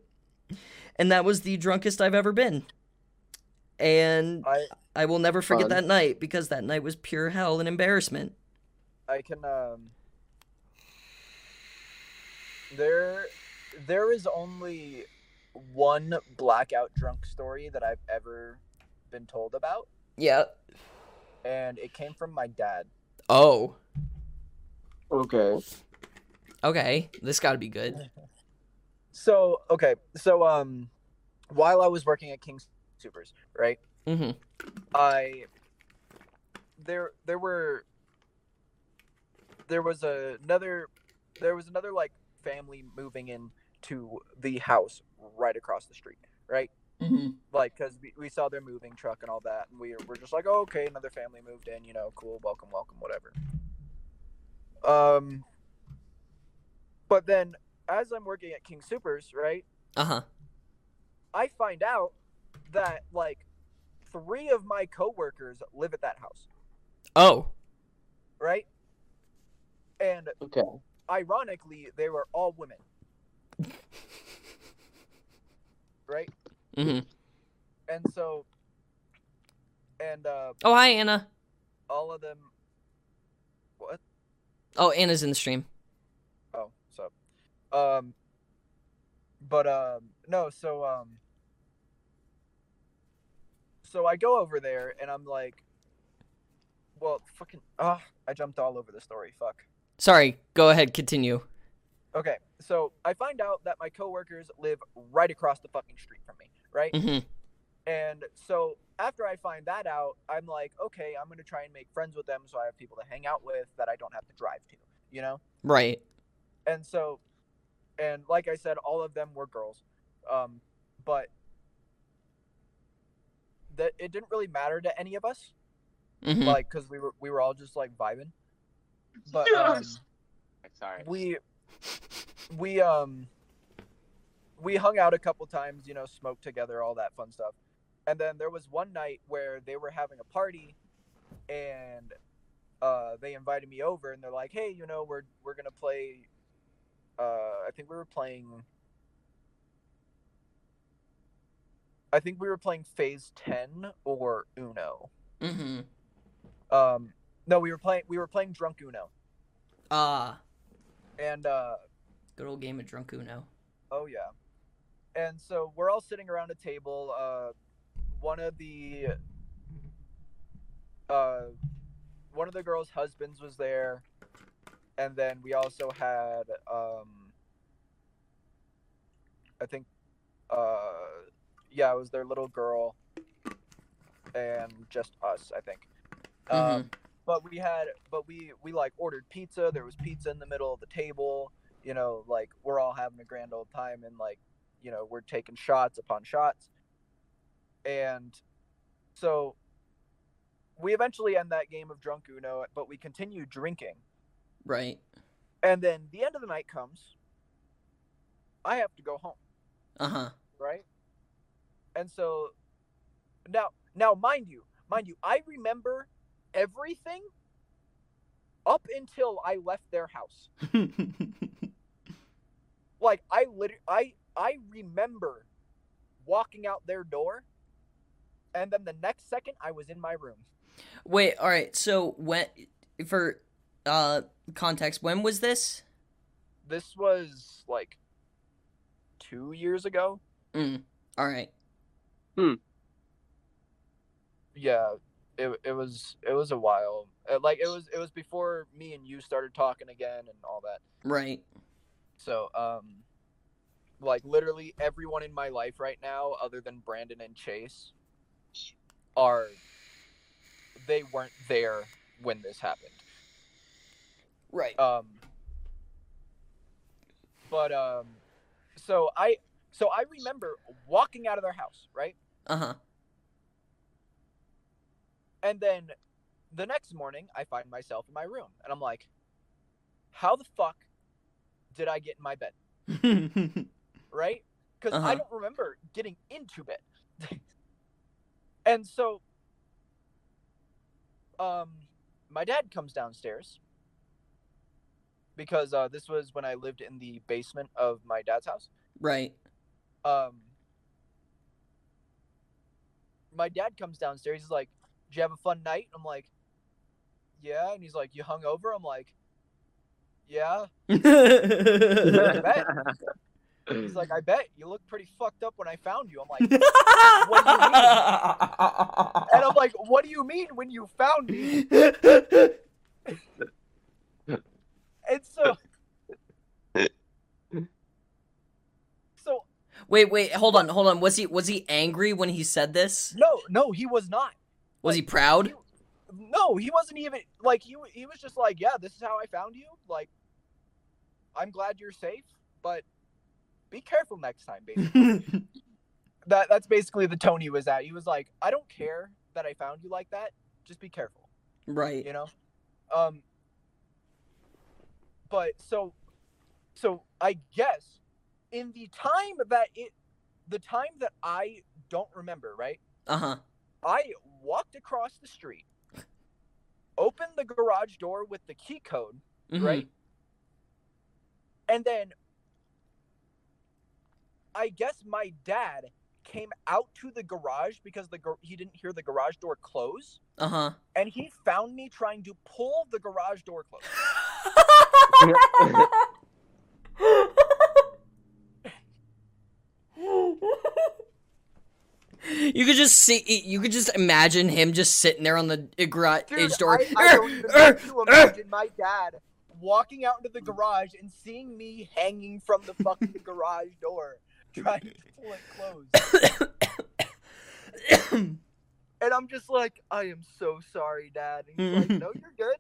and that was the drunkest I've ever been. And I I will never forget Fun. that night because that night was pure hell and embarrassment. I can um there there is only one blackout drunk story that I've ever been told about Yeah. and it came from my dad. Oh. Okay. Okay. This got to be good. So, okay. So um while I was working at King's Soopers, right? Mhm. I there there were there was another there was another like family moving in to the house right across the street, right? Mhm. Like, cause we, we saw their moving truck and all that, and we were just like, oh, okay, another family moved in, you know, cool, welcome, welcome, whatever. Um, but then as I'm working at King Soopers, right, Uh-huh. I find out that like three of my coworkers live at that house, Oh. right? And Okay. ironically, they were all women, right? Mm Mhm. And so, and uh, Oh, hi Anna. all of them. What? Oh, Anna's in the stream. Oh, so, um, but um, no, so um, so I go over there and I'm like, well, fucking, ah, I jumped all over the story. Fuck. Sorry. Go ahead. Continue. Okay, so I find out that my coworkers live right across the fucking street from me, right? Mm-hmm. And so after I find that out, I'm like, okay, I'm gonna try and make friends with them so I have people to hang out with that I don't have to drive to, you know? Right. And so, and like I said, all of them were girls, um, but that it didn't really matter to any of us, Mhm. like, cause we were we were all just like vibing. But um, Sorry. we we um we hung out a couple times you know smoked together all that fun stuff and then there was one night where they were having a party and uh they invited me over and they're like hey you know we're we're gonna play uh i think we were playing i think we were playing phase 10 or uno Mhm. um no we were playing we were playing drunk uno Ah. and uh good old game of drunk Uno. Oh yeah. And so we're all sitting around a table. Uh, one of the uh, one of the girls' husbands was there, and then we also had um, I think, uh, yeah, it was their little girl, and just us, I think. Um, but we had, but we we like ordered pizza. There was pizza in the middle of the table you know, like we're all having a grand old time and like, you know, we're taking shots upon shots. And so we eventually end that game of drunk Uno, but we continue drinking. Right. And then the end of the night comes. I have to go home, Uh-huh. right? And so now now mind you, mind you, I remember everything up until I left their house. like I literally I I remember walking out their door and then the next second I was in my room. Wait, all right. So when for uh context, when was this? This was like 2 years ago. Mm. All right. Yeah, it it was it was a while. Uh, Like it was it was before me and you started talking again and all that. Right. So, um like literally everyone in my life right now other than Brandon and Chase are they weren't there when this happened. Right. Um, but um, so I so I remember walking out of their house, right? Uh huh. And then the next morning, I find myself in my room, and I'm like, "How the fuck did I get in my bed?" Right? Because I Uh-huh. don't remember getting into bed. and so, um, my dad comes downstairs because uh, this was when I lived in the basement of my dad's house. right. um my dad comes downstairs he's like did you have a fun night? I'm like yeah. And he's like you hung over? I'm like yeah. He's like i bet. You look pretty fucked up when i found you. I'm like what do you mean?" and i'm like what do you mean when you found me? And so so Wait, wait, hold on, hold on. Was he was he angry when he said this? no no he was not Was he Like, proud? No, he wasn't even like he. He was just like, yeah, this is how I found you. Like, I'm glad you're safe, but be careful next time, baby. that that's basically the tone he was at. He was like, I don't care that I found you like that. Just be careful, right. you know. Um. But so, so I guess in the time that it, the time that I don't remember, right? Uh huh. I walked across the street, opened the garage door with the key code, Mm-hmm. right? And then I guess my dad came out to the garage because the gar- he didn't hear the garage door close, Uh huh. and he found me trying to pull the garage door closed. You could just see, you could just imagine him just sitting there on the uh, garage door. I, I don't even want to imagine my dad walking out into the garage and seeing me hanging from the fucking garage door, trying to pull it closed. And I'm just like, I am so sorry, Dad. And he's like, No, you're good.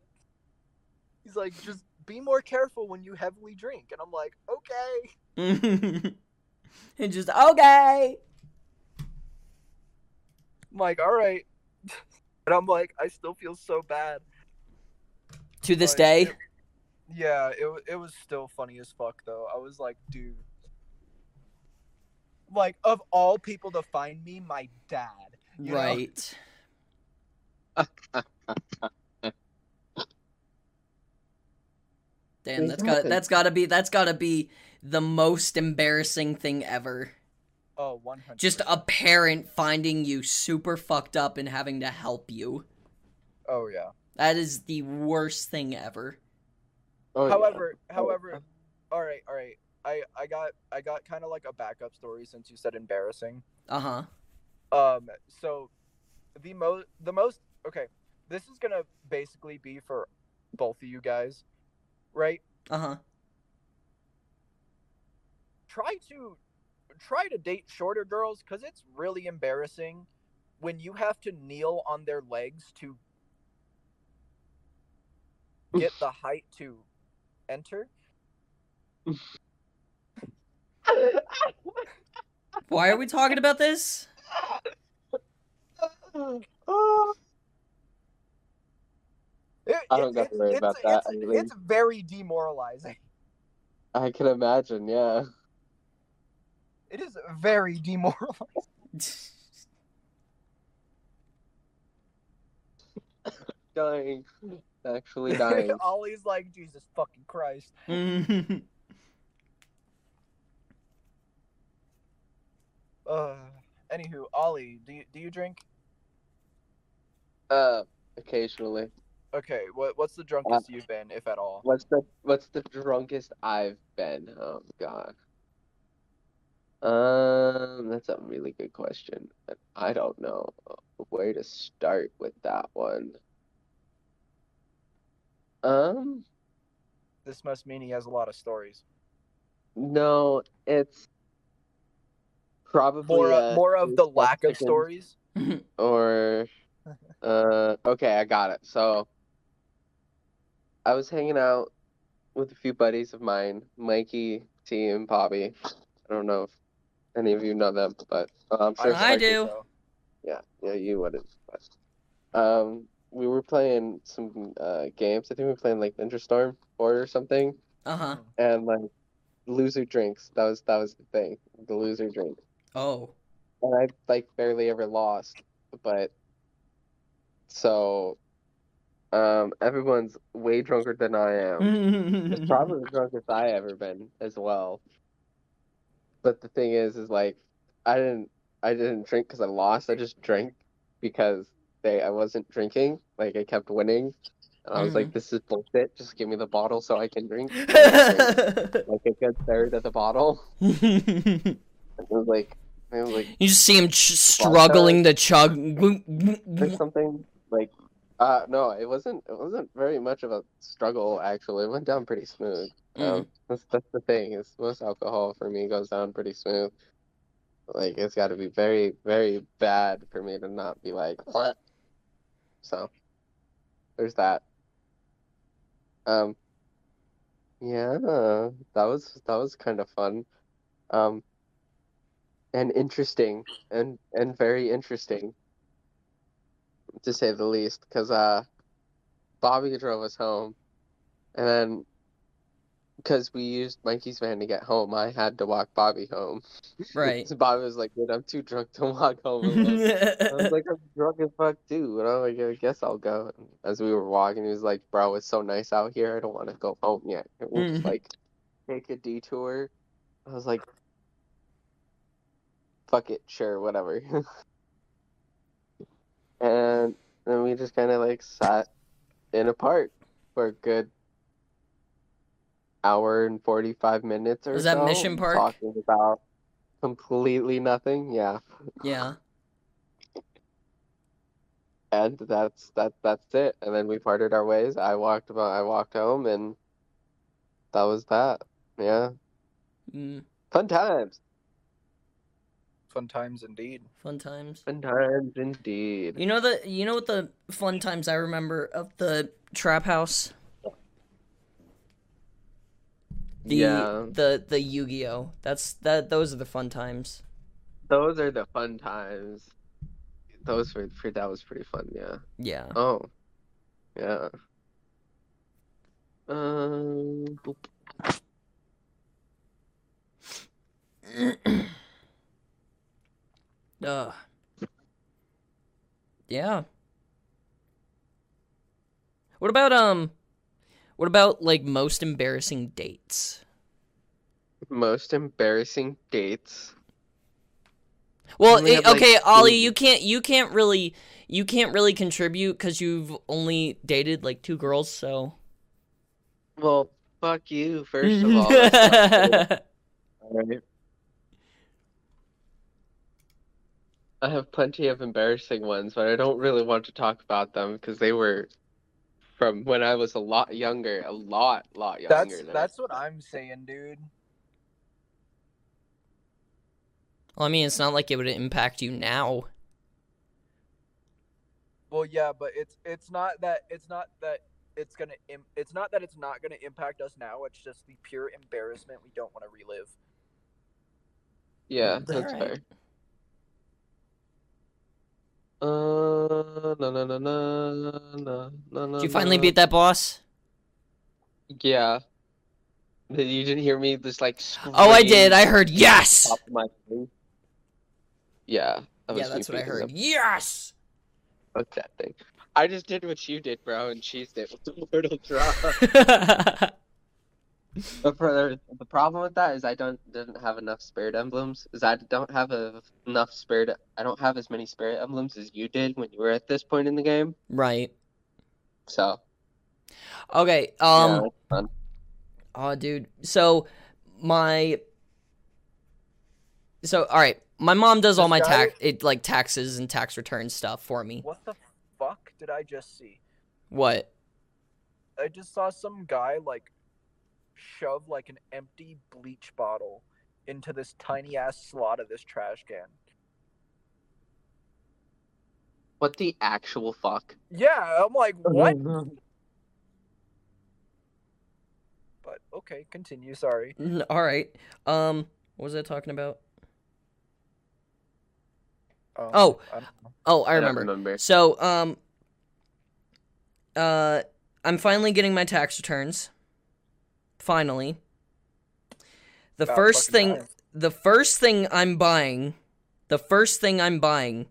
He's like, just be more careful when you heavily drink. And I'm like, okay. and just okay. I'm like, all right. And I'm like, I still feel so bad. To this Like, day, it- yeah, it it was still funny as fuck though. I was like, dude. Like of all people to find me, my dad. you right? Damn, that's got that's got to be that's got to be the most embarrassing thing ever. Oh, 100. Just a parent finding you super fucked up and having to help you. Oh yeah. That is the worst thing ever. Oh, yeah. However, however, all right, all right. I I got I got kind of like a backup story since you said embarrassing. Uh huh. Um, so the most the most okay. This is gonna basically be for both of you guys, right? Uh huh. Try to try to date shorter girls because it's really embarrassing when you have to kneel on their legs to get the height to enter. Why are we talking about this? It- I don't it- got to worry about that, It's, Eileen. it's very demoralizing. I can imagine, yeah. It is very demoralizing. Dying. Actually dying. Ollie's like, Jesus fucking Christ. Uh, anywho, Ollie, do you do you drink? uh, occasionally. Okay, what what's the drunkest you've been, if at all? What's the what's the drunkest I've been? Oh god. Um, that's a really good question. I don't know where to start with that one. Um, This must mean he has a lot of stories. no, it's probably More uh, more of the lack of stories. or uh okay, I got it. So I was hanging out with a few buddies of mine, Mikey, T, and Bobby. I don't know if any of you know them, but uh, I'm sure. I do. Yeah, yeah, you wouldn't. But, um, we were playing some uh games. I think we were playing like Ninja Storm 4 or something, Uh huh. and like loser drinks. That was that was the thing, the loser drink. Oh. and I like barely ever lost, but so um everyone's way drunker than I am. It's probably the drunkest I ever been as well. But the thing is, is like I didn't I didn't drink because I lost. I just drank because they I wasn't drinking. Like I kept winning, and I was like, mm. "This is bullshit. Just give me the bottle so I can drink." like a good third of the bottle. it was like, it was like You just see him ch- struggling to chug. There's something like uh no it wasn't it wasn't very much of a struggle actually. It went down pretty smooth. Um that's that's the thing is most alcohol for me goes down pretty smooth. Like it's got to be very very bad for me to not be like what? So there's that. Um yeah that was that was kind of fun. Um and interesting and and very interesting to say the least, because uh, Bobby drove us home, and then because we used Mikey's van to get home, I had to walk Bobby home. Right. So Bobby was like, "Dude, I'm too drunk to walk home." I was like, "I'm drunk as fuck too," and I'm like, "I guess I'll go." And as we were walking, he was like, "Bro, it's so nice out here. I don't want to go home yet. We'll just Mhm. like take a detour." I was like, "Fuck it, sure, whatever." and then we just kind of like sat in a park for a good hour and 45 minutes or Was that so, Mission Park? talking about completely nothing yeah. Yeah. and that's that that's it. And then we parted our ways. I walked about i walked home and that was that. Yeah. Mm, fun times fun times indeed. fun times. fun times indeed You know the you know what the fun times I remember of the trap house? The yeah the the Yu-Gi-Oh. That's that those are the fun times. those are the fun times those were pre- that was pretty fun yeah Yeah. Oh, yeah. Um, Ugh. Yeah. What about um what about like most embarrassing dates? most embarrassing dates. Well, We it, have, like, okay, Ollie, two- you can't you can't really you can't really contribute cuz you've only dated like two girls, so Well, fuck you, first of all. That's not cool, I have plenty of embarrassing ones, but I don't really want to talk about them because they were from when I was a lot younger, a lot, lot younger. That's than I that's what I'm saying, dude. Well, I mean, it's not like it would impact you now. Well, yeah, but it's it's not that it's not that it's gonna Im- it's not that it's not gonna impact us now. It's just the pure embarrassment we don't want to relive. Yeah, that's Alright. fair. Uh, no, no, no, no, no, no. Did you finally beat that boss? Yeah. Did you didn't hear me just like Oh, I did. I heard yes. top of my thing? Yeah, Yeah, that's what I heard. the Yes. fuck that thing. I just did what you did, bro, and cheesed it with the mortal drop. But for the problem with that is I don't didn't have enough spirit emblems. Is I don't have a, enough spirit. I don't have as many spirit emblems as you did when you were at this point in the game. right. So Okay. Um. that's fun. Oh, dude. So my. So all right, my mom does all my guy- tax, it like taxes and tax return stuff for me. What the fuck did I just see? What? I just saw some guy like shove like an empty bleach bottle into this tiny ass slot of this trash can. What the actual fuck? Yeah, I'm like, what? But okay, continue. Sorry. All right. Um, what was I talking about? Um, Oh. I. Oh, I don't remember. remember. So, um, uh, I'm finally getting my tax returns. Finally. The About first thing, the first thing I'm buying, the first thing I'm buying,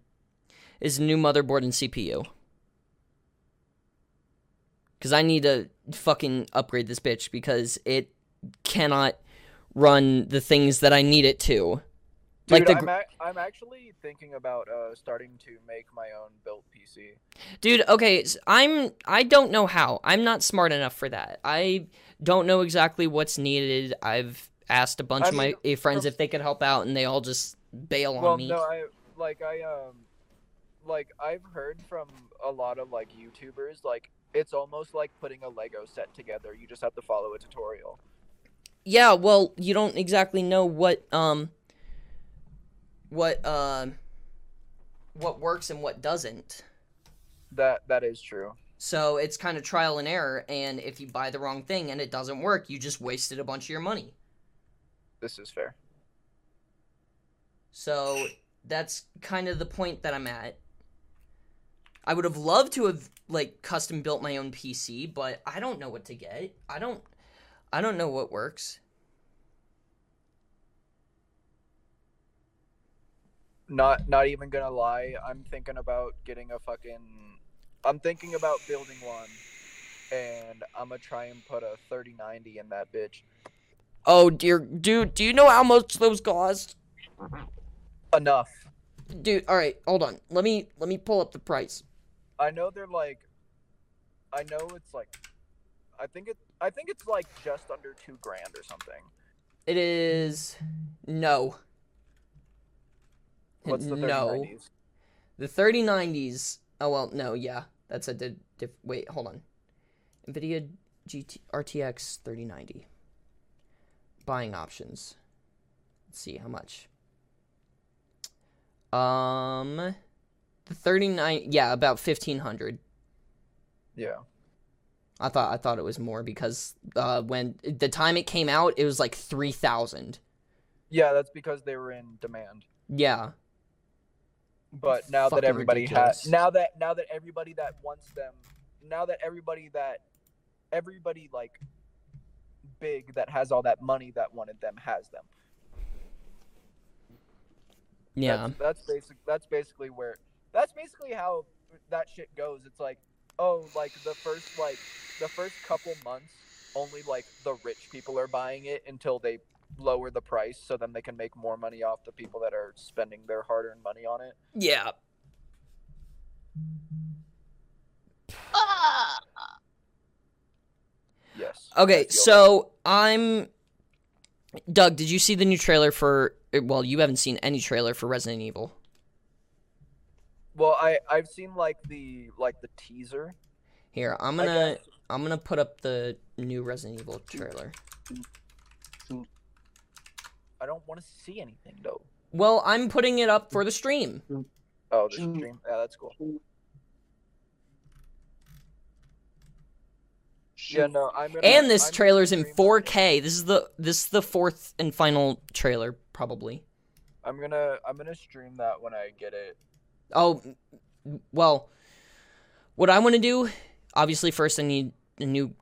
is a new motherboard and CPU. Because I need to fucking upgrade this bitch because it cannot run the things that I need it to. Dude, like the I'm, ac- I'm actually thinking about uh, starting to make my own built PC. Dude, okay, s- I'm I don't know how. I'm not smart enough for that. I don't know exactly what's needed. I've asked a bunch I of my mean, friends if they could help out and they all just bail on me. well, no, I like I um like I've heard from a lot of like YouTubers like it's almost like putting a Lego set together. You just have to follow a tutorial. Yeah, well, you don't exactly know what um what um what works and what doesn't. That that is true. So it's kind of trial and error and if you buy the wrong thing and it doesn't work, you just wasted a bunch of your money. This is fair. So that's kind of the point that I'm at. I would have loved to have like custom built my own PC, but I don't know what to get. I don't I don't know what works. Not not even gonna lie, I'm thinking about getting a fucking I'm thinking about building one and I'm gonna try and put a 3090 in that bitch. Oh dear dude, do you know how much those cost? Enough. Dude, all right, hold on. Let me let me pull up the price. I know they're like I know it's like I think it I think it's like just under 2 grand or something. It is no. What's the no. 3090s? The 3090s. Oh well, no, yeah. That's a di- diff- wait, hold on. Nvidia GT RTX 3090. Buying options. Let's see how much. Um the 39 yeah, about 1500. Yeah. I thought I thought it was more because uh when the time it came out, it was like 3000. Yeah, that's because they were in demand. Yeah. But now that everybody has now that now that everybody that wants them now that everybody that everybody like big that has all that money that wanted them has them. Yeah. That's, that's basic. That's basically where. That's basically how that shit goes. It's like, oh, like the first like the first couple months, only like the rich people are buying it until they lower the price, so then they can make more money off the people that are spending their hard-earned money on it. Yeah. Ah. Yes. Okay, so I'm Doug, did you see the new trailer for well, you haven't seen any trailer for Resident Evil. Well, I I've seen like the like the teaser. Here, I'm gonna. I'm gonna put up the new Resident Evil trailer. I don't want to see anything though. Well, I'm putting it up for the stream. Oh, the stream. Yeah, that's cool. Yeah, no, I'm gonna. And this I'm trailer's in 4K. This is the this is the fourth and final trailer probably. I'm gonna I'm gonna stream that when I get it. Oh, well, what I want to do, obviously, first I need a new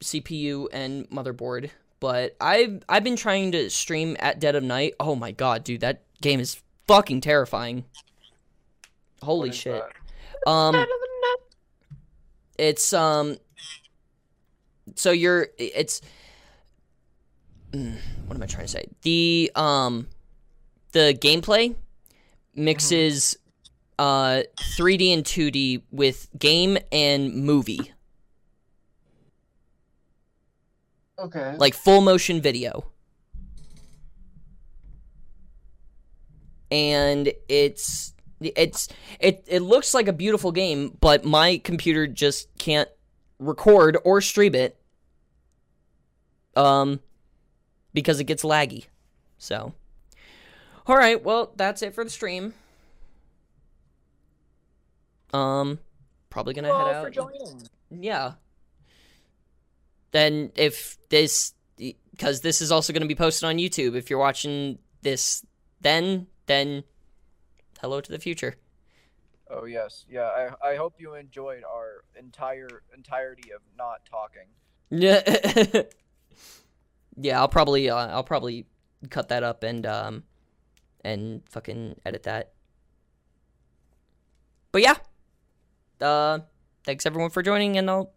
CPU and motherboard. But I've I've been trying to stream at dead of night. Oh my god, dude, that game is fucking terrifying. Holy What is shit. that? Um, it's um, so you're it's. mm, What am I trying to say? The um, the gameplay mixes uh 3D and 2D with game and movie, Okay. like full motion video. And it's it's it it looks like a beautiful game, but my computer just can't record or stream it um because it gets laggy. So all right, well, that's it for the stream. Um, probably gonna Well, head for out. joining. Yeah. Then if this, because this is also gonna be posted on YouTube. If you're watching this, then then, hello to the future. Oh yes, yeah. I I hope you enjoyed our entire entirety of not talking. Yeah. yeah, I'll probably uh, I'll probably cut that up and um and fucking edit that. But yeah. Uh thanks everyone for joining and I'll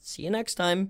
see you next time.